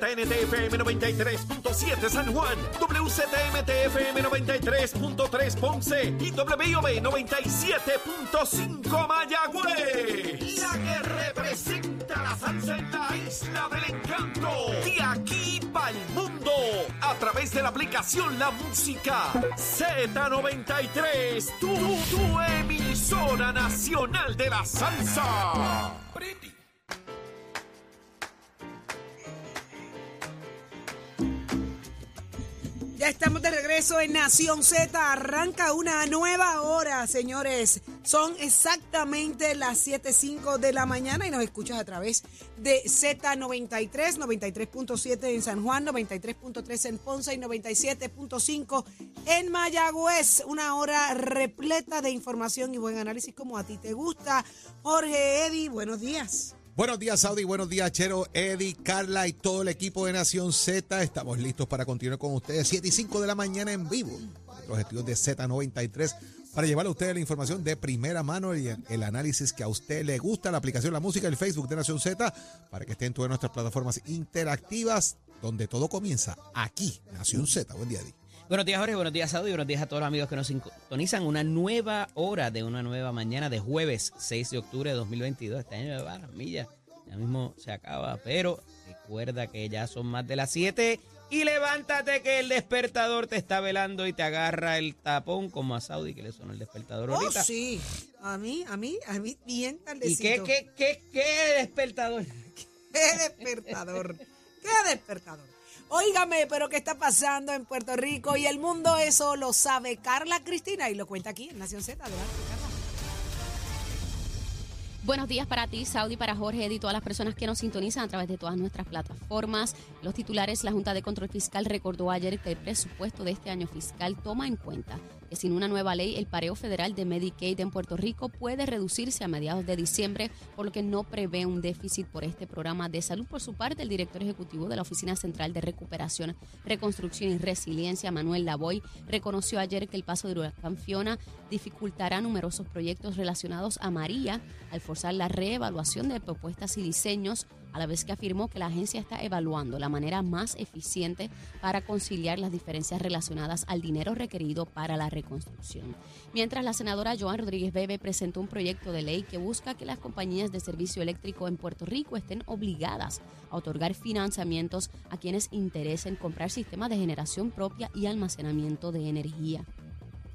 La Z. WZNTFM 93.7 San Juan, WZMTFM 93.3 Ponce y WIOB 97.5 Mayagüez. La que representa la salsa en la isla del encanto. De aquí para el mundo. A través de la aplicación La Música Z93. Tu, tu emisora nacional de la salsa. Estamos de regreso en Nación Z. Arranca una nueva hora, señores. Son exactamente las 7.05 de la mañana y nos escuchas a través de Z93, 93.7 en San Juan, 93.3 en Ponce y 97.5 en Mayagüez. Una hora repleta de información y buen análisis como a ti te gusta. Jorge Eddy, buenos días. Buenos días, Saudi. Buenos días, Chero, Eddie, Carla y todo el equipo de Nación Z. Estamos listos para continuar con ustedes 7 y 5 de la mañana en vivo. Los estudios de Z93 para llevarle a ustedes la información de primera mano y el análisis que a usted le gusta, la aplicación, la música, el Facebook de Nación Z, para que estén todas nuestras plataformas interactivas, donde todo comienza aquí, Nación Z. Buen día, Eddie. Buenos días, Jorge. Buenos días, Saudi. Buenos días a todos los amigos que nos sintonizan. Una nueva hora de una nueva mañana de jueves 6 de octubre de 2022. Este año de millas. Ya mismo se acaba, pero recuerda que ya son más de las 7 y levántate que el despertador te está velando y te agarra el tapón como a Saudi que le sonó el despertador Oh, ahorita. sí. A mí, a mí, a mí, bien ¿Y tardecito. qué, qué, qué, qué despertador? ¡Qué despertador! ¡Qué despertador! Óigame, pero ¿qué está pasando en Puerto Rico y el mundo? Eso lo sabe Carla Cristina y lo cuenta aquí en Nación Z. Adelante, Carla. Buenos días para ti, Saudi, para Jorge Eddy y todas las personas que nos sintonizan a través de todas nuestras plataformas. Los titulares, la Junta de Control Fiscal recordó ayer que el presupuesto de este año fiscal toma en cuenta sin una nueva ley, el pareo federal de Medicaid en Puerto Rico puede reducirse a mediados de diciembre, por lo que no prevé un déficit por este programa de salud. Por su parte, el director ejecutivo de la Oficina Central de Recuperación, Reconstrucción y Resiliencia, Manuel Lavoy, reconoció ayer que el paso del huracán Fiona dificultará numerosos proyectos relacionados a María al forzar la reevaluación de propuestas y diseños, a la vez que afirmó que la agencia está evaluando la manera más eficiente para conciliar las diferencias relacionadas al dinero requerido para la reconstrucción. Mientras la senadora Joan Rodríguez Bebe presentó un proyecto de ley que busca que las compañías de servicio eléctrico en Puerto Rico estén obligadas a otorgar financiamientos a quienes interesen comprar sistemas de generación propia y almacenamiento de energía.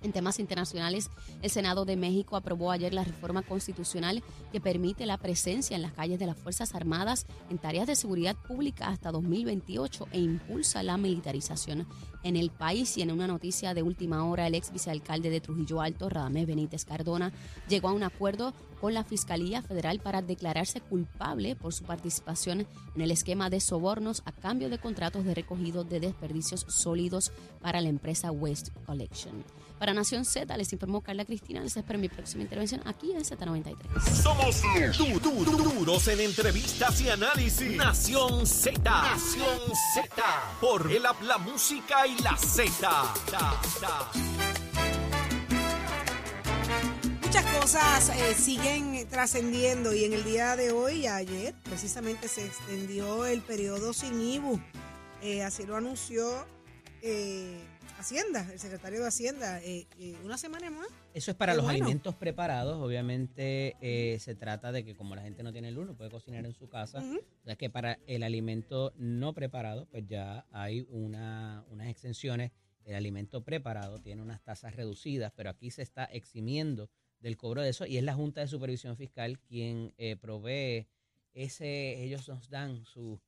En temas internacionales, el Senado de México aprobó ayer la reforma constitucional que permite la presencia en las calles de las Fuerzas Armadas en tareas de seguridad pública hasta 2028 e impulsa la militarización en el país. Y en una noticia de última hora, el ex vicealcalde de Trujillo Alto, Radamés Benítez Cardona, llegó a un acuerdo con la Fiscalía Federal para declararse culpable por su participación en el esquema de sobornos a cambio de contratos de recogido de desperdicios sólidos para la empresa Waste Collection. Para Nación Z, les informó Carla Cristina. Les espero en mi próxima intervención aquí en Z93. Somos du- du- du- duros en entrevistas y análisis. Nación Z. Nación Z. Por el la música y la Z. Muchas cosas eh, siguen trascendiendo y en el día de hoy, y ayer, precisamente se extendió el periodo sin IBU. Eh, así lo anunció eh, Hacienda, el secretario de Hacienda, eh, eh, una semana más. Eso es para Qué los bueno. alimentos preparados. Obviamente eh, se trata de que como la gente no tiene luz, no puede cocinar en su casa. O sea que para el alimento no preparado, pues ya hay una, unas exenciones. El alimento preparado tiene unas tasas reducidas, pero aquí se está eximiendo del cobro de eso y es la Junta de Supervisión Fiscal quien eh, provee ese, ellos nos dan su,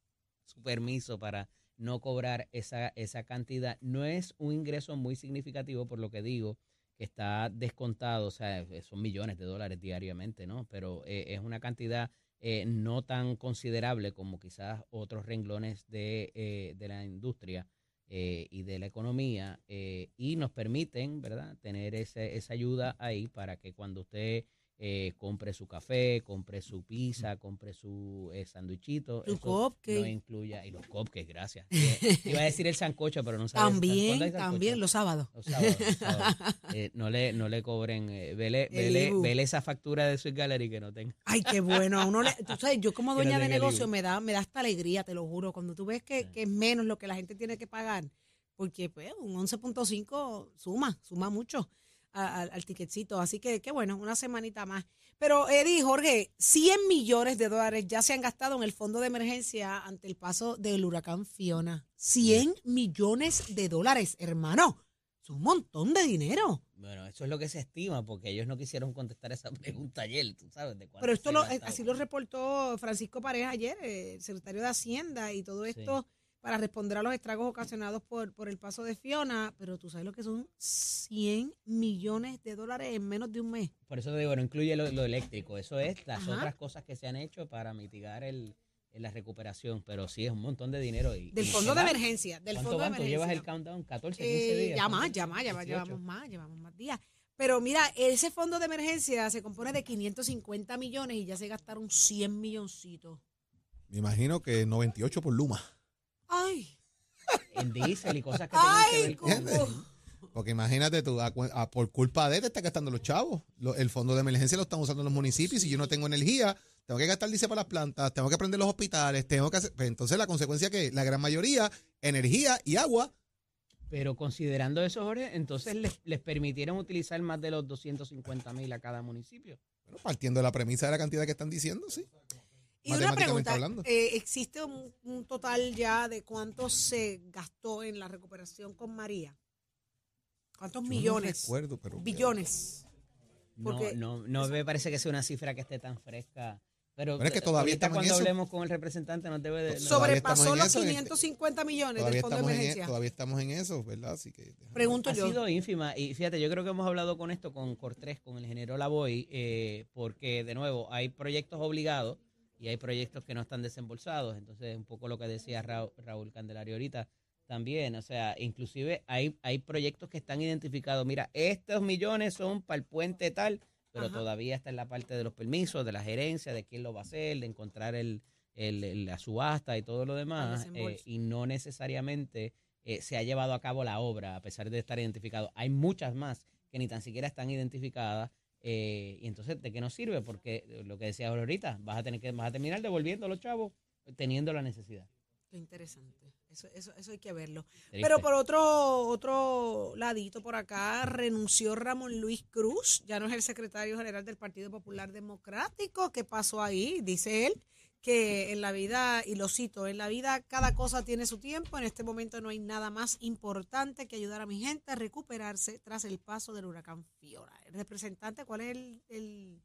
su permiso para no cobrar esa, esa cantidad. No es un ingreso muy significativo, por lo que digo, que está descontado, o sea, son millones de dólares diariamente, ¿no? Pero eh, es una cantidad eh, no tan considerable como quizás otros renglones de, eh, de la industria eh, y de la economía eh, y nos permiten, ¿verdad?, tener ese, esa ayuda ahí para que cuando usted eh, compre su café, compre su pizza, compre su eh, sanduichito, Su cupcake. no incluya, y los cupcakes, gracias. Eh, Iba a decir el sancocho, pero no sabía. si- ¿cuándo También, también, los sábados. Los sábados, los sábados. Eh, no, le, no le cobren, eh, vele, El vele, vele esa factura de Sweet Gallery que no tenga. Ay, qué bueno. A uno le, tú sabes, yo como no dueña de negocio me da, me da hasta alegría, te lo juro. Cuando tú ves que, que es menos lo que la gente tiene que pagar, porque pues un 11.5 suma, suma mucho a- al, al ticketcito. Así que qué bueno, una semanita más. Pero Eddie, Jorge, 100 millones de dólares ya se han gastado en el fondo de emergencia ante el paso del huracán Fiona. 100 millones de dólares, hermano. Es un montón de dinero. Bueno, eso es lo que se estima, porque ellos no quisieron contestar esa pregunta ayer, tú sabes. De cuánto Pero esto lo, gastaba. así lo reportó Francisco Pareja ayer, eh, el secretario de Hacienda, y todo esto para responder a los estragos ocasionados por, por el paso de Fiona. Pero tú sabes lo que son 100 millones de dólares en menos de un mes. Por eso te digo, no incluye lo, lo eléctrico. Eso es las Ajá. otras cosas que se han hecho para mitigar el, la recuperación. Pero sí es un montón de dinero. Y, Del y fondo de emergencia. Del ¿Cuánto fondo de emergencia. llevas el countdown? 14, 15 Eh, días. ya más, ya más, ya más, 18. llevamos más, llevamos más días. Pero mira, ese fondo de emergencia se compone de 550 millones y ya se gastaron 100 milloncitos. Me imagino que 98 por Luma. Ay, En diésel y cosas que ay, tienen que ver con... Porque imagínate tú, a cu- a- por culpa de él te está gastando los chavos. Lo- el fondo de emergencia lo están usando los municipios. Si yo no tengo energía, tengo que gastar dice para las plantas, tengo que prender los hospitales, tengo que hacer. pues entonces la consecuencia que la gran mayoría, energía y agua. Pero considerando eso, Jorge, entonces les, les permitieron utilizar más de los 250 mil a cada municipio. Bueno, partiendo de la premisa de la cantidad que están diciendo, sí. Y una pregunta, hablando. eh, ¿existe un, un total ya de cuánto se gastó en la recuperación con María? ¿Cuántos Yo millones? No recuerdo, pero. Billones. No, Porque- no, no me parece que sea una cifra que esté tan fresca. Pero, Pero es que todavía estamos en cuando eso. hablemos con el representante nos debe de... Sobrepasó los eso, en este- 550 millones Todavía del fondo de estamos, en, e- emergencia. todavía estamos en eso, ¿verdad? Así que. Pregunto ha yo. sido ínfima. Y fíjate, yo creo que hemos hablado con esto con Cortés, con el ingeniero Lavoy, eh, porque de nuevo hay proyectos obligados y hay proyectos que no están desembolsados. Entonces, un poco lo que decía Raúl, Raúl Candelario ahorita también. O sea, inclusive hay, hay proyectos que están identificados. Mira, estos millones son para el puente tal, pero Ajá. todavía está en la parte de los permisos, de la gerencia, de quién lo va a hacer, de encontrar el, la subasta y todo lo demás. eh, y no necesariamente eh, se ha llevado a cabo la obra, a pesar de estar identificado. Hay muchas más que ni tan siquiera están identificadas. Eh, y entonces, ¿de qué nos sirve? Porque lo que decía ahorita, vas a tener que vas a terminar devolviendo a los chavos teniendo la necesidad. Qué interesante. Eso, eso, eso hay que verlo. Triste. Pero por otro, otro ladito por acá, renunció Ramón Luis Cruz, ya no es el secretario general del Partido Popular Democrático. ¿Qué pasó ahí? Dice él que en la vida, y lo cito, en la vida cada cosa tiene su tiempo, en este momento no hay nada más importante que ayudar a mi gente a recuperarse tras el paso del huracán Fiona. El representante, ¿cuál es el, el-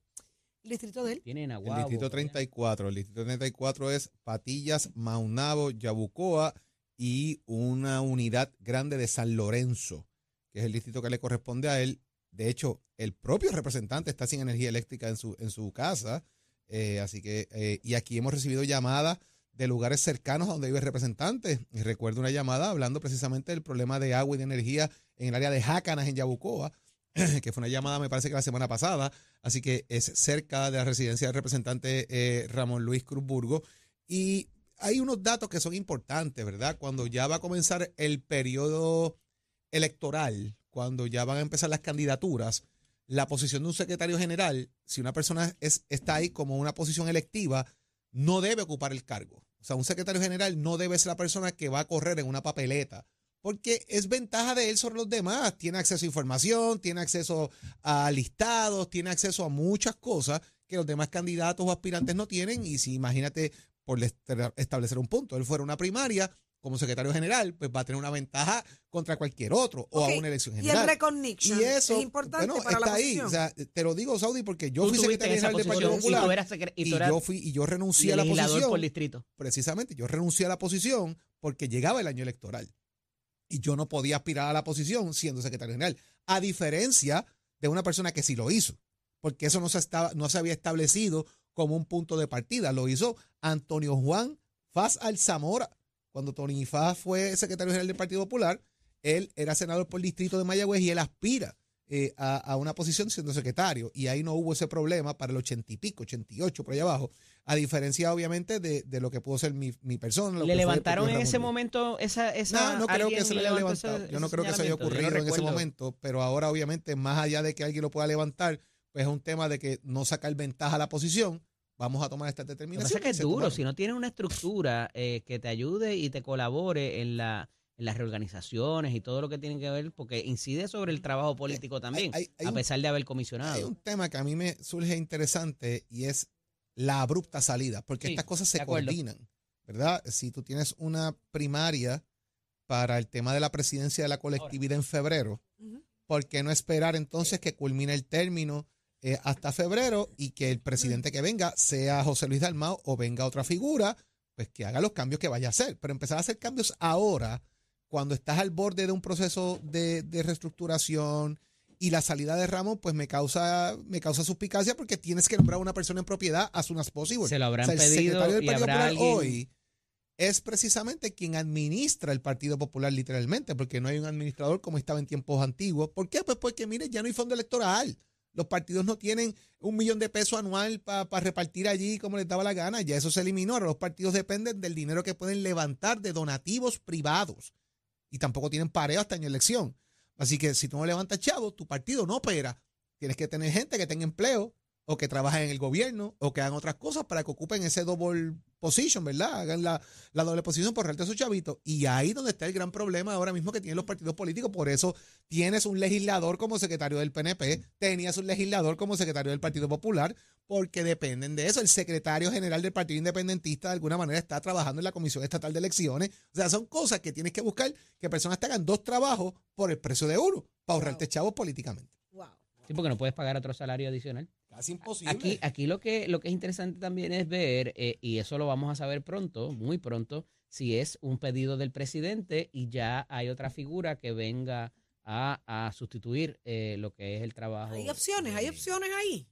el distrito de él? Tienen El agua. distrito 34. El distrito 34 es Patillas, Maunabo, Yabucoa y una unidad grande de San Lorenzo, que es el distrito que le corresponde a él. De hecho, el propio representante está sin energía eléctrica en su, en su casa. Eh, así que, eh, y aquí hemos recibido llamadas de lugares cercanos donde vive el representante. Y recuerdo una llamada hablando precisamente del problema de agua y de energía en el área de Jácanas, en Yabucoa, que fue una llamada, me parece que la semana pasada. Así que es cerca de la residencia del representante eh, Ramón Luis Cruzburgo. Y hay unos datos que son importantes, ¿verdad? Cuando ya va a comenzar el periodo electoral, cuando ya van a empezar las candidaturas, la posición de un secretario general, si una persona es, está ahí como una posición electiva, no debe ocupar el cargo. O sea, un secretario general no debe ser la persona que va a correr en una papeleta, porque es ventaja de él sobre los demás. Tiene acceso a información, tiene acceso a listados, tiene acceso a muchas cosas que los demás candidatos o aspirantes no tienen. Y si imagínate, por establecer un punto, él fuera una primaria como secretario general, pues va a tener una ventaja contra cualquier otro o a una elección Y el general. recognition Y eso, es importante bueno, para la está ahí. O sea, te lo digo, Saudi, porque yo fui secretario general del Partido posición y tú Popular y y tú eras yo fui y yo renuncié a la legislador posición por distrito. precisamente yo renuncié a la posición porque llegaba el año electoral y yo no podía aspirar a la posición siendo secretario general, a diferencia de una persona que sí lo hizo, porque eso no se, estaba, no se había establecido como un punto de partida. Lo hizo Antonio Juan Faz Alzamora. Cuando Tony Faz fue secretario general del Partido Popular, él era senador por el distrito de Mayagüez y él aspira eh, a, una posición siendo secretario. Y ahí no hubo ese problema para el ochenta y pico, 88 por allá abajo. A diferencia, obviamente, de, lo que pudo ser mi, persona. ¿Le levantaron en ese momento esa, esa No, no creo que se le haya levantado. Yo no creo que se haya ocurrido en ese momento. Pero ahora, obviamente, más allá de que alguien lo pueda levantar, pues es un tema de que no sacar ventaja a la posición. Vamos a tomar esta determinación. Lo que es que es duro. Si no tienes una estructura eh, que te ayude y te colabore en la en las reorganizaciones y todo lo que tiene que ver, porque incide sobre el trabajo político también, a pesar de haber comisionado. Hay un tema que a mí me surge interesante y es la abrupta salida, porque estas cosas se coordinan, ¿verdad? Si tú tienes una primaria para el tema de la presidencia de la colectividad en febrero, ¿por qué no esperar entonces que culmine el término eh, hasta febrero y que el presidente que venga sea José Luis Dalmao o venga otra figura, pues que haga los cambios que vaya a hacer? Pero empezar a hacer cambios ahora cuando estás al borde de un proceso de, reestructuración y la salida de Ramos, pues me causa, me causa suspicacia porque tienes que nombrar a una persona en propiedad as soon as possible. Se lo habrán pedido. El secretario del Partido Popular hoy es precisamente quien administra el Partido Popular literalmente, porque no hay un administrador como estaba en tiempos antiguos. ¿Por qué? Pues porque, mire, ya no hay fondo electoral. Los partidos no tienen un millón de pesos anual para repartir allí como les daba la gana. Ya eso se eliminó. Ahora los partidos dependen del dinero que pueden levantar de donativos privados y tampoco tienen pareo hasta en elección. Así que si tú no levantas chavo, tu partido no opera. Tienes que tener gente que tenga empleo o que trabaje en el gobierno o que hagan otras cosas para que ocupen ese double position, ¿verdad? Hagan la, doble posición por relte a su chavito. Y ahí donde está el gran problema ahora mismo que tienen los partidos políticos. Por eso tienes un legislador como secretario del PNP, tenías un legislador como secretario del Partido Popular, porque dependen de eso. El secretario general del Partido Independentista de alguna manera está trabajando en la Comisión Estatal de Elecciones. O sea, son cosas que tienes que buscar que personas te hagan dos trabajos por el precio de uno, para ahorrarte chavos políticamente. Sí, porque no puedes pagar otro salario adicional. Casi imposible. Aquí, aquí lo que lo que es interesante también es ver, eh, y eso lo vamos a saber pronto, muy pronto, si es un pedido del presidente y ya hay otra figura que venga a, sustituir eh, lo que es el trabajo. Hay opciones, hay opciones ahí.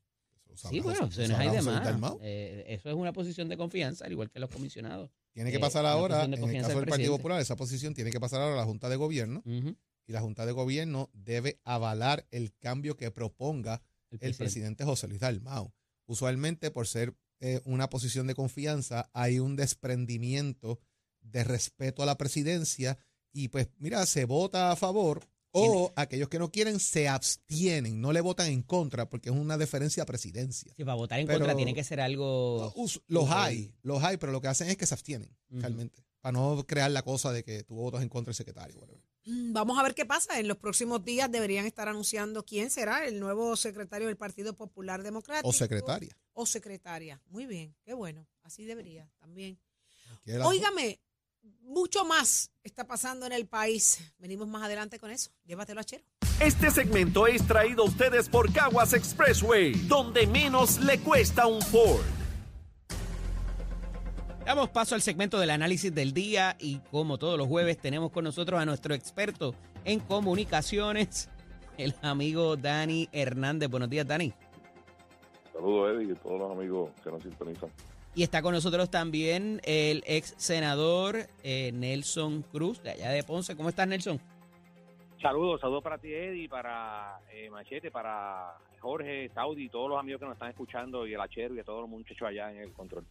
Sí, bueno, opciones hay demás. Eh, eso es una posición de confianza, al igual que los comisionados. Tiene que pasar ahora, en el caso del, Partido Popular, esa posición tiene que pasar ahora a la Junta de Gobierno y la Junta de Gobierno debe avalar el cambio que proponga el, presidente. José Luis Dalmau. Usualmente, por ser eh, una posición de confianza, hay un desprendimiento de respeto a la presidencia y pues mira, se vota a favor o aquellos que no quieren se abstienen, no le votan en contra porque es una deferencia a presidencia. Si para votar en contra tiene que ser algo... Los hay, los hay, pero lo que hacen es que se abstienen, realmente, para no crear la cosa de que tú votas en contra del secretario. Vamos a ver qué pasa. En los próximos días deberían estar anunciando quién será el nuevo secretario del Partido Popular Democrático. O secretaria. O secretaria. Muy bien, qué bueno. Así debería también. Óigame, mucho más está pasando en el país. Venimos más adelante con eso. Llévatelo a Chero. Este segmento es traído a ustedes por Caguas Expressway, donde menos le cuesta un Ford. Damos paso al segmento del análisis del día y como todos los jueves tenemos con nosotros a nuestro experto en comunicaciones, el amigo Dani Hernández. Buenos días, Dani. Saludos, Eddie, y todos los amigos que nos sintonizan. Y está con nosotros también el ex senador eh, Nelson Cruz, de allá de Ponce. ¿Cómo estás, Nelson? Saludos, saludos para ti, Eddie, para eh, Machete, para Jorge, Saudi, y todos los amigos que nos están escuchando, y el Achero y a todos los muchachos allá en el control.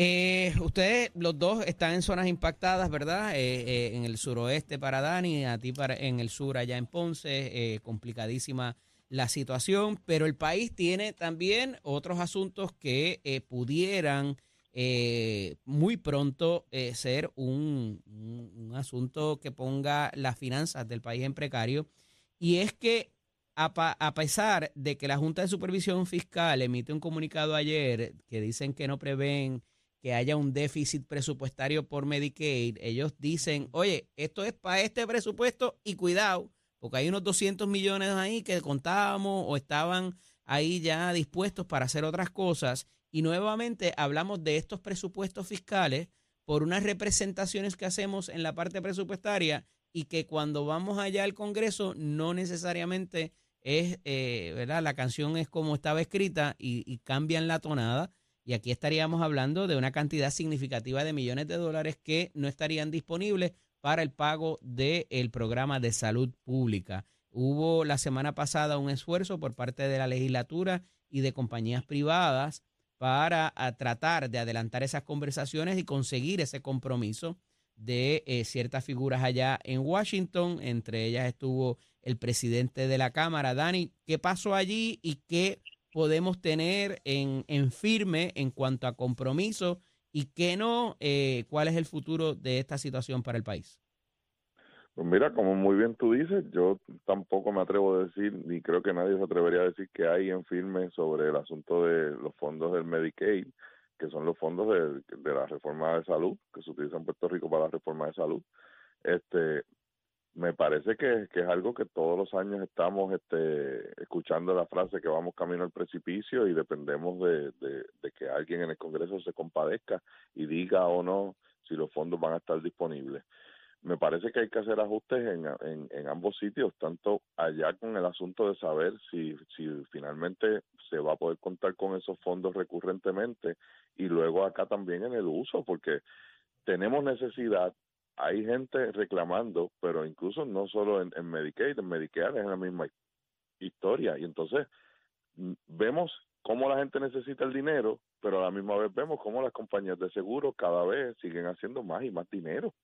Eh, ustedes, los dos, están en zonas impactadas, ¿verdad? Eh, eh, en el suroeste para Dani, a ti para, en el sur allá en Ponce, complicadísima la situación, pero el país tiene también otros asuntos que pudieran muy pronto ser un, un, asunto que ponga las finanzas del país en precario, y es que a pesar de que la Junta de Supervisión Fiscal emite un comunicado ayer que dicen que no prevén que haya un déficit presupuestario por Medicaid, ellos dicen, oye, esto es para este presupuesto y cuidado, porque hay unos 200 millones ahí que contábamos o estaban ahí ya dispuestos para hacer otras cosas. Y nuevamente hablamos de estos presupuestos fiscales por unas representaciones que hacemos en la parte presupuestaria y que cuando vamos allá al Congreso no necesariamente es, eh, ¿verdad? La canción es como estaba escrita y cambian la tonada Y aquí estaríamos hablando de una cantidad significativa de millones de dólares que no estarían disponibles para el pago del programa de salud pública. Hubo la semana pasada un esfuerzo por parte de la legislatura y de compañías privadas para tratar de adelantar esas conversaciones y conseguir ese compromiso de eh, ciertas figuras allá en Washington. Entre ellas estuvo el presidente de la Cámara. Dani, ¿qué pasó allí y qué podemos tener en, en firme en cuanto a compromiso y qué no? Eh, ¿Cuál es el futuro de esta situación para el país? Pues mira, como muy bien tú dices, yo tampoco me atrevo a decir, ni creo que nadie se atrevería a decir que hay en firme sobre el asunto de los fondos del Medicaid, que son los fondos de, de la reforma de salud, que se utilizan en Puerto Rico para la reforma de salud. Este, me parece que, que, es algo que todos los años estamos este, escuchando la frase que vamos camino al precipicio y dependemos de, de, que alguien en el Congreso se compadezca y diga o no si los fondos van a estar disponibles. Me parece que hay que hacer ajustes en, en, en, ambos sitios, tanto allá con el asunto de saber si, si finalmente se va a poder contar con esos fondos recurrentemente y luego acá también en el uso, porque tenemos necesidad, hay gente reclamando, pero incluso no solo en, en Medicaid, en Medicare es la misma historia y entonces mm, vemos cómo la gente necesita el dinero, pero a la misma vez vemos cómo las compañías de seguro cada vez siguen haciendo más y más dinero.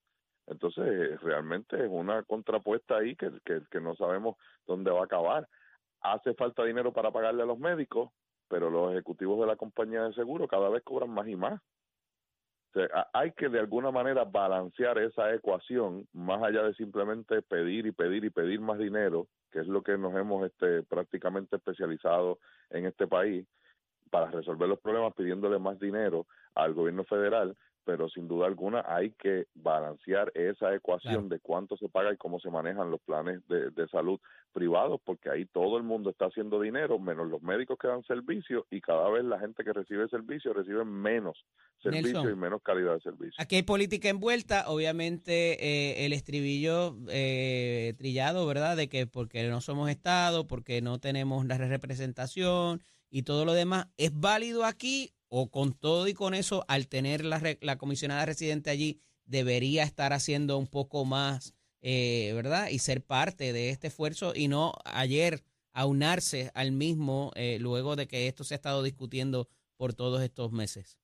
Entonces, realmente es una contrapuesta ahí que, que, que no sabemos dónde va a acabar. Hace falta dinero para pagarle a los médicos, pero los ejecutivos de la compañía de seguro cada vez cobran más y más. Sea, hay que de alguna manera balancear esa ecuación más allá de simplemente pedir y pedir y pedir más dinero, que es lo que nos hemos este, prácticamente especializado en este país para resolver los problemas pidiéndole más dinero al gobierno federal, pero sin duda alguna hay que balancear esa ecuación de cuánto se paga y cómo se manejan los planes de, de, salud privados, porque ahí todo el mundo está haciendo dinero, menos los médicos que dan servicio, y cada vez la gente que recibe servicio recibe menos servicio y menos calidad de servicio. Aquí hay política envuelta, obviamente eh, el estribillo eh, trillado, ¿verdad? De que porque no somos Estado, porque no tenemos la representación y todo lo demás, ¿es válido aquí o con todo y con eso, al tener la, la comisionada residente allí, debería estar haciendo un poco más, eh, ¿verdad? Y ser parte de este esfuerzo y no ayer aunarse al mismo eh, luego de que esto se ha estado discutiendo por todos estos meses.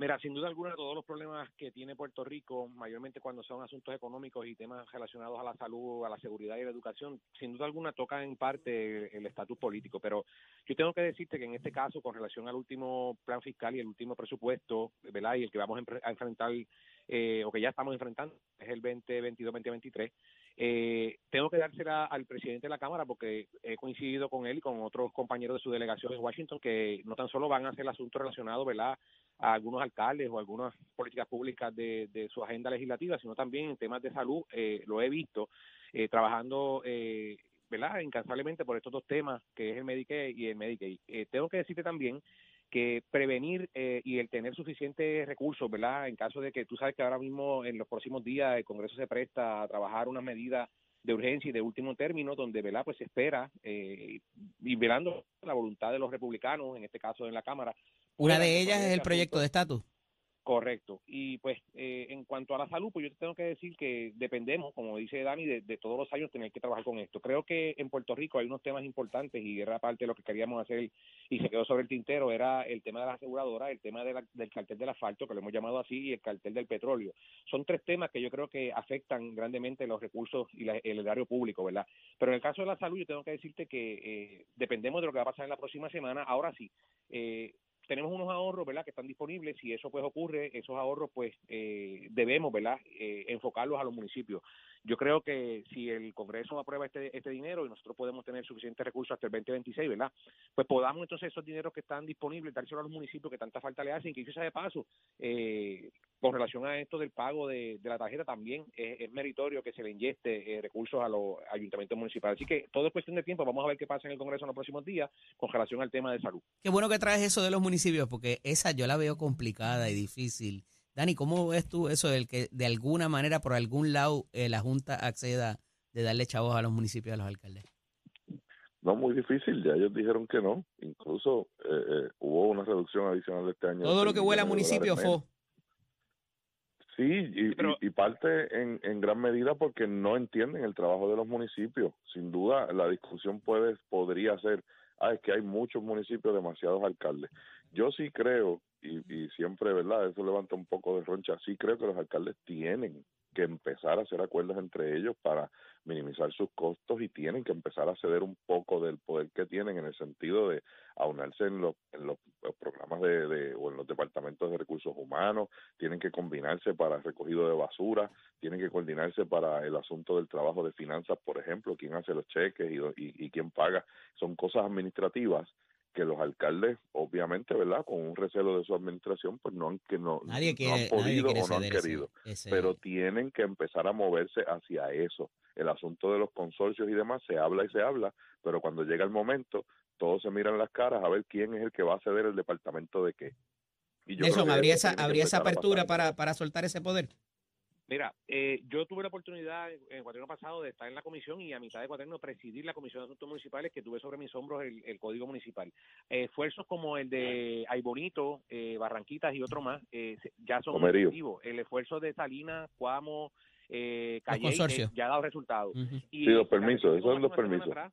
Mira, sin duda alguna, todos los problemas que tiene Puerto Rico, mayormente cuando son asuntos económicos y temas relacionados a la salud, a la seguridad y la educación, sin duda alguna toca en parte el estatus político. Pero yo tengo que decirte que en este caso, con relación al último plan fiscal y el último presupuesto, ¿verdad? Y el que vamos a enfrentar, eh, o que ya estamos enfrentando, es el 2022-2023, eh, tengo que dársela al presidente de la Cámara porque he coincidido con él y con otros compañeros de su delegación en Washington que no tan solo van a hacer asuntos relacionados ¿verdad? A algunos alcaldes o algunas políticas públicas de, su agenda legislativa, sino también en temas de salud. Eh, lo he visto eh, trabajando eh, ¿verdad? incansablemente por estos dos temas, que es el Medicaid y el Medicaid. Eh, tengo que decirte también que prevenir eh, y el tener suficientes recursos, ¿verdad? En caso de que tú sabes que ahora mismo en los próximos días el Congreso se presta a trabajar unas medidas de urgencia y de último término donde, ¿verdad? Pues se espera eh, y velando la voluntad de los republicanos, en este caso en la Cámara. Una de ellas es el proyecto de estatus. Correcto. Y pues eh, en cuanto a la salud, pues yo te tengo que decir que dependemos, como dice Dani, de, de, todos los años tener que trabajar con esto. Creo que en Puerto Rico hay unos temas importantes y era parte de lo que queríamos hacer y se quedó sobre el tintero, era el tema de la aseguradora, el tema de la, del cartel del asfalto, que lo hemos llamado así, y el cartel del petróleo. Son tres temas que yo creo que afectan grandemente los recursos y la, el erario público, ¿verdad? Pero en el caso de la salud, yo tengo que decirte que eh, dependemos de lo que va a pasar en la próxima semana. Ahora sí, eh, tenemos unos ahorros, ¿verdad?, que están disponibles. Si eso pues ocurre, esos ahorros pues eh, debemos, ¿verdad?, eh, enfocarlos a los municipios. Yo creo que si el Congreso aprueba este, este dinero y nosotros podemos tener suficientes recursos hasta el 2026, ¿verdad?, pues podamos entonces esos dineros que están disponibles dárselo a los municipios que tanta falta le hacen, que sea de paso, eh, con relación a esto del pago de, de la tarjeta también es, meritorio que se le inyeste eh, recursos a los ayuntamientos municipales. Así que todo es cuestión de tiempo. Vamos a ver qué pasa en el Congreso en los próximos días con relación al tema de salud. Qué bueno que traes eso de los municipios, porque esa yo la veo complicada y difícil. Dani, ¿cómo ves tú eso del que de alguna manera, por algún lado, eh, la Junta acceda de darle chavos a los municipios, a los alcaldes? No, muy difícil, ya ellos dijeron que no. Incluso eh, eh, hubo una reducción adicional de este año. Todo lo que huele a municipio fue. Sí, y, Pero- y- y parte en, en gran medida porque no entienden el trabajo de los municipios. Sin duda, la discusión puede podría ser, ah, es que hay muchos municipios, demasiados alcaldes. Yo sí creo, y, y siempre, ¿verdad? Eso levanta un poco de roncha, sí creo que los alcaldes tienen que empezar a hacer acuerdos entre ellos para minimizar sus costos y tienen que empezar a ceder un poco del poder que tienen en el sentido de aunarse en los, en los, programas de, de- o en los departamentos de recursos humanos, tienen que combinarse para el recogido de basura, tienen que coordinarse para el asunto del trabajo de finanzas, por ejemplo, quién hace los cheques y, y, y quién paga. Son cosas administrativas que los alcaldes, obviamente, ¿verdad? Con un recelo de su administración, pues no han, que no, Nadie no han podido o no han ese- querido ese- pero tienen que empezar a moverse hacia eso. El asunto de los consorcios y demás se habla y se habla, pero cuando llega el momento, todos se miran las caras a ver quién es el que va a ceder el departamento de qué. Y yo Nelson, ¿habría eso esa, habría esa apertura para, para soltar ese poder? Mira, eh, yo tuve la oportunidad en el cuaterno pasado de estar en la comisión y a mitad de cuaterno presidir la comisión de asuntos municipales que tuve sobre mis hombros el, el código municipal. Eh, esfuerzos como el de Ay Bonito, eh, Barranquitas y otro más eh, se- ya son Comerío. efectivos. El esfuerzo de Salinas, Cuamo, eh, Calle consorcios. ya ha dado resultados. Y Sí, los tan permisos, reciente esos son los permisos. atrás,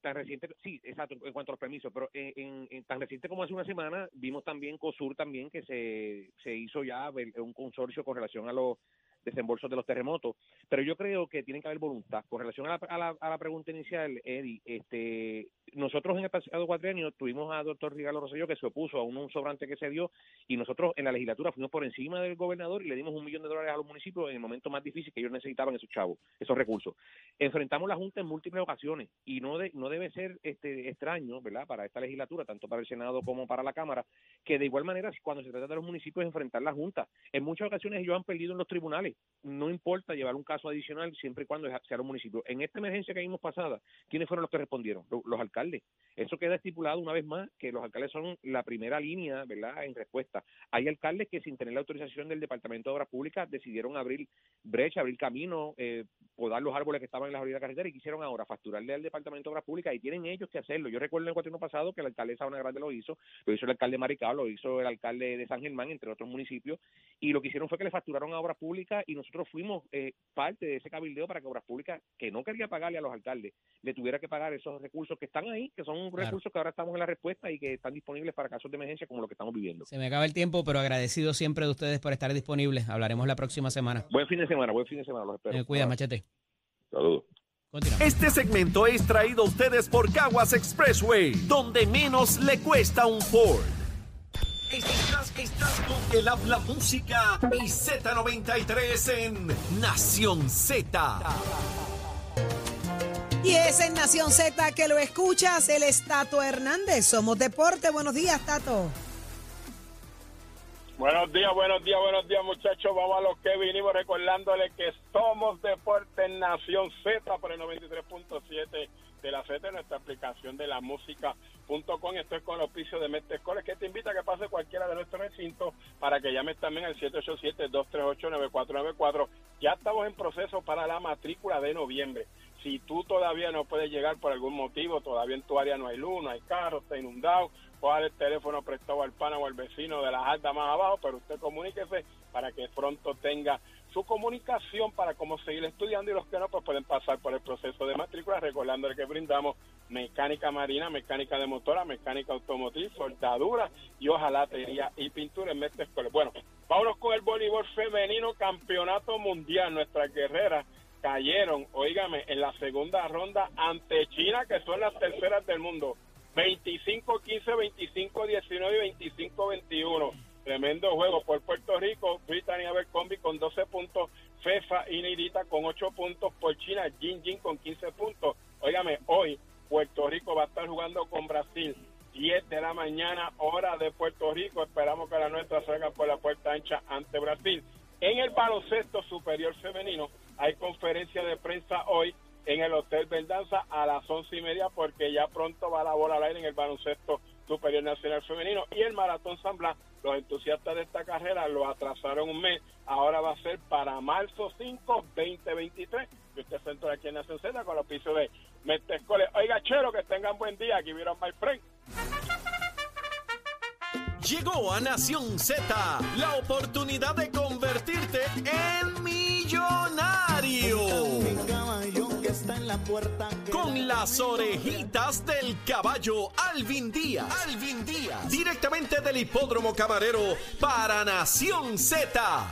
tan reciente, sí, exacto, en cuanto a los permisos, pero en, en- en tan reciente como hace una semana vimos también COSUR también que se, se hizo ya el- un consorcio con relación a los desembolsos de los terremotos, pero yo creo que tiene que haber voluntad. Con relación a la, a la, a la pregunta inicial, Eddie, este, nosotros en el pasado cuatrienio tuvimos a doctor Rigalo Rosselló que se opuso a un, un sobrante que se dio y nosotros en la legislatura fuimos por encima del gobernador y le dimos un millón de dólares a los municipios en el momento más difícil que ellos necesitaban esos chavos, esos recursos. Enfrentamos la Junta en múltiples ocasiones y no, de- no debe ser este extraño, ¿verdad?, para esta legislatura, tanto para el Senado como para la Cámara, que de igual manera, cuando se trata de los municipios, enfrentar la Junta. En muchas ocasiones ellos han perdido en los tribunales. No importa llevar un caso adicional siempre y cuando sea los municipios. En esta emergencia que vimos pasada, ¿quiénes fueron los que respondieron? Lo- Los alcaldes. Eso queda estipulado una vez más que los alcaldes son la primera línea, ¿verdad?, en respuesta. Hay alcaldes que sin tener la autorización del Departamento de Obras Públicas decidieron abrir brecha, abrir camino, eh, podar los árboles que estaban en la orilla de la carretera y quisieron ahora facturarle al Departamento de Obras Públicas y tienen ellos que hacerlo. Yo recuerdo en el cuatrino pasado que el alcalde de Sabana Grande lo hizo, lo hizo el alcalde de Maricao, lo hizo el alcalde de San Germán, entre otros municipios, y lo que hicieron fue que le facturaron a Obras Públicas y nosotros fuimos eh, parte de ese cabildeo para que Obras Públicas, que no quería pagarle a los alcaldes, le tuviera que pagar esos recursos que están ahí, que son Claro. recursos que ahora estamos en la respuesta y que están disponibles para casos de emergencia como lo que estamos viviendo. Se me acaba el tiempo, pero agradecido siempre de ustedes por estar disponibles. Hablaremos la próxima semana. Buen fin de semana, buen fin de semana, los espero. Eh, cuida, machete. Saludos. Continuamos. Este segmento es traído a ustedes por Caguas Expressway, donde menos le cuesta un Ford. Estás, estás con el habla música y Z93 en Nación Z. Y es en Nación Z que lo escuchas, el es Tato Hernández. Somos Deporte. Buenos días, Tato. Buenos días, buenos días, buenos días muchachos. Vamos a lo que vinimos recordándoles que somos Deporte en Nación Z por el 93.7 de la Z, nuestra aplicación de la música.com. Esto es con el auspicio de Metescores que te invita a que pase cualquiera de nuestros recintos para que llames también al 787-238-9494. Ya estamos en proceso para la matrícula de noviembre. Si tú todavía no puedes llegar por algún motivo, todavía en tu área no hay luz, no hay carro, está inundado, coja el teléfono prestado al pana o al vecino de las altas más abajo, pero usted comuníquese para que pronto tenga su comunicación para cómo seguir estudiando y los que no pues pueden pasar por el proceso de matrícula, recordándole que brindamos mecánica marina, mecánica de motora, mecánica automotriz, soldadura y hojalatería y pintura en Mestre Escolar. Bueno, vámonos con el voleibol femenino campeonato mundial. Nuestras guerreras cayeron, oígame, en la segunda ronda ante China, que son las terceras del mundo. 25-15, 25-19 y 25-21. Tremendo juego por Puerto Rico. Brittany Abercrombie con 12 puntos. Fefa y Neidita con 8 puntos. Por China, Jin Jin con 15 puntos. Óigame, hoy Puerto Rico va a estar jugando con Brasil. 10 de la mañana, hora de Puerto Rico. Esperamos que la nuestra salga por la puerta ancha ante Brasil. En el baloncesto superior femenino hay conferencia de prensa hoy en el Hotel Verdanza a las once y media porque ya pronto va la bola al aire en el baloncesto superior nacional femenino y el Maratón San Blas los entusiastas de esta carrera lo atrasaron un mes. Ahora va a ser para marzo 5, 2023. Y usted se entra aquí en Nación Z con los pisos de Metescole. Oiga, chero, que tengan buen día. Aquí vieron my friend. Llegó a Nación Z la oportunidad de convertirte en millonario. Con las orejitas del caballo Alvin Díaz. Alvin Díaz. Directamente del hipódromo camarero para Nación Z.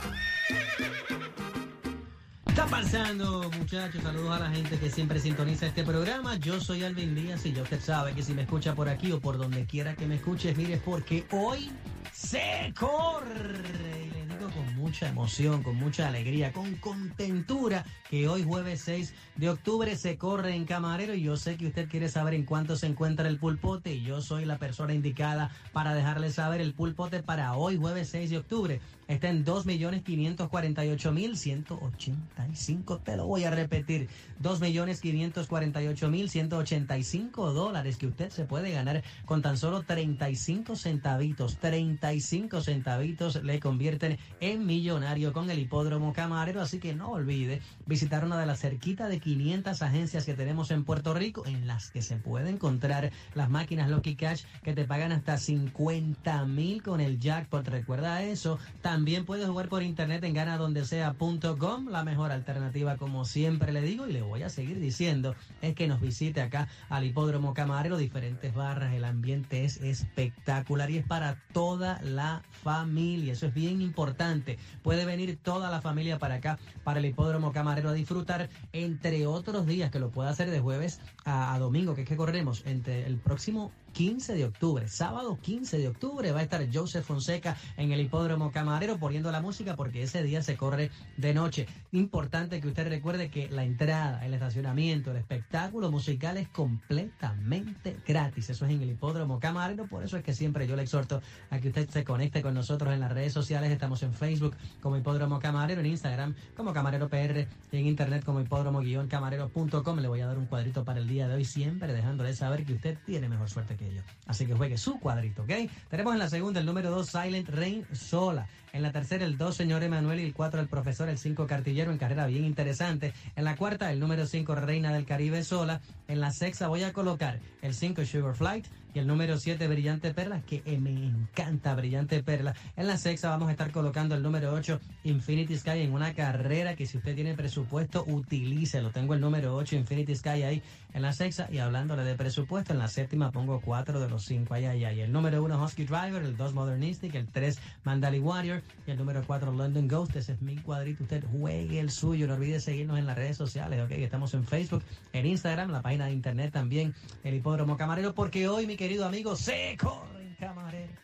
está pasando, muchachos? Saludos a la gente que siempre sintoniza este programa. Yo soy Alvin Díaz y ya usted sabe que si me escucha por aquí o por donde quiera que me escuche, mire, porque hoy se corre. Con mucha emoción, con mucha alegría, con contentura, que hoy jueves 6 de octubre se corre en Camarero y yo sé que usted quiere saber en cuánto se encuentra el pulpote y yo soy la persona indicada para dejarle saber el pulpote para hoy jueves 6 de octubre. Está en 2.548.185. Te lo voy a repetir. 2.548.185 dólares que usted se puede ganar con tan solo 35 centavitos. 35 centavitos le convierten en millonario con el hipódromo camarero. Así que no olvide visitar una de las cerquitas de 500 agencias que tenemos en Puerto Rico en las que se puede encontrar las máquinas Lucky Cash que te pagan hasta 50 mil con el jackpot. Recuerda eso. También puedes jugar por internet en ganadondesea.com, la mejor alternativa como siempre le digo y le voy a seguir diciendo es que nos visite acá al hipódromo camarero, diferentes barras, el ambiente es espectacular y es para toda la familia, eso es bien importante. Puede venir toda la familia para acá, para el hipódromo camarero a disfrutar, entre otros días que lo pueda hacer de jueves a, a domingo, que es que corremos entre el próximo 15 de octubre, sábado 15 de octubre, va a estar Joseph Fonseca en el hipódromo camarero poniendo la música porque ese día se corre de noche. Importante que usted recuerde que la entrada, el estacionamiento, el espectáculo musical es completamente gratis. Eso es en el hipódromo camarero, por eso es que siempre yo le exhorto a que usted se conecte con nosotros en las redes sociales. Estamos en Facebook como hipódromo camarero, en Instagram como camarero PR y en internet como hipódromo-camarero.com. Le voy a dar un cuadrito para el día de hoy, siempre dejándole saber que usted tiene mejor suerte que ellos. Así que juegue su cuadrito, ¿ok? Tenemos en la segunda el número 2, Silent Rain Sola. En la tercera, el 2, señor Emanuel. Y el 4, el profesor. El 5, Cartillero, en carrera bien interesante. En la cuarta, el número 5, Reina del Caribe Sola. En la sexta, voy a colocar el 5, Sugar Flight. Y el número 7, Brillante Perla, que eh, me encanta Brillante Perla. En la sexta vamos a estar colocando el número 8, Infinity Sky, en una carrera que si usted tiene presupuesto, utilícelo. Tengo el número 8, Infinity Sky ahí en la sexta. Y hablándole de presupuesto, en la séptima pongo 4 de los 5 ahí, ahí, ahí. El número 1, Husky Driver. El 2, Modernistic. El 3, Mandali Warrior. Y el número 4, London Ghost. Ese es mi cuadrito. Usted juegue el suyo. No olvide seguirnos en las redes sociales, ¿ok? Estamos en Facebook, en Instagram, la página de internet también, el Hipódromo Camarero, porque hoy, mi querido amigo, se corren camareros.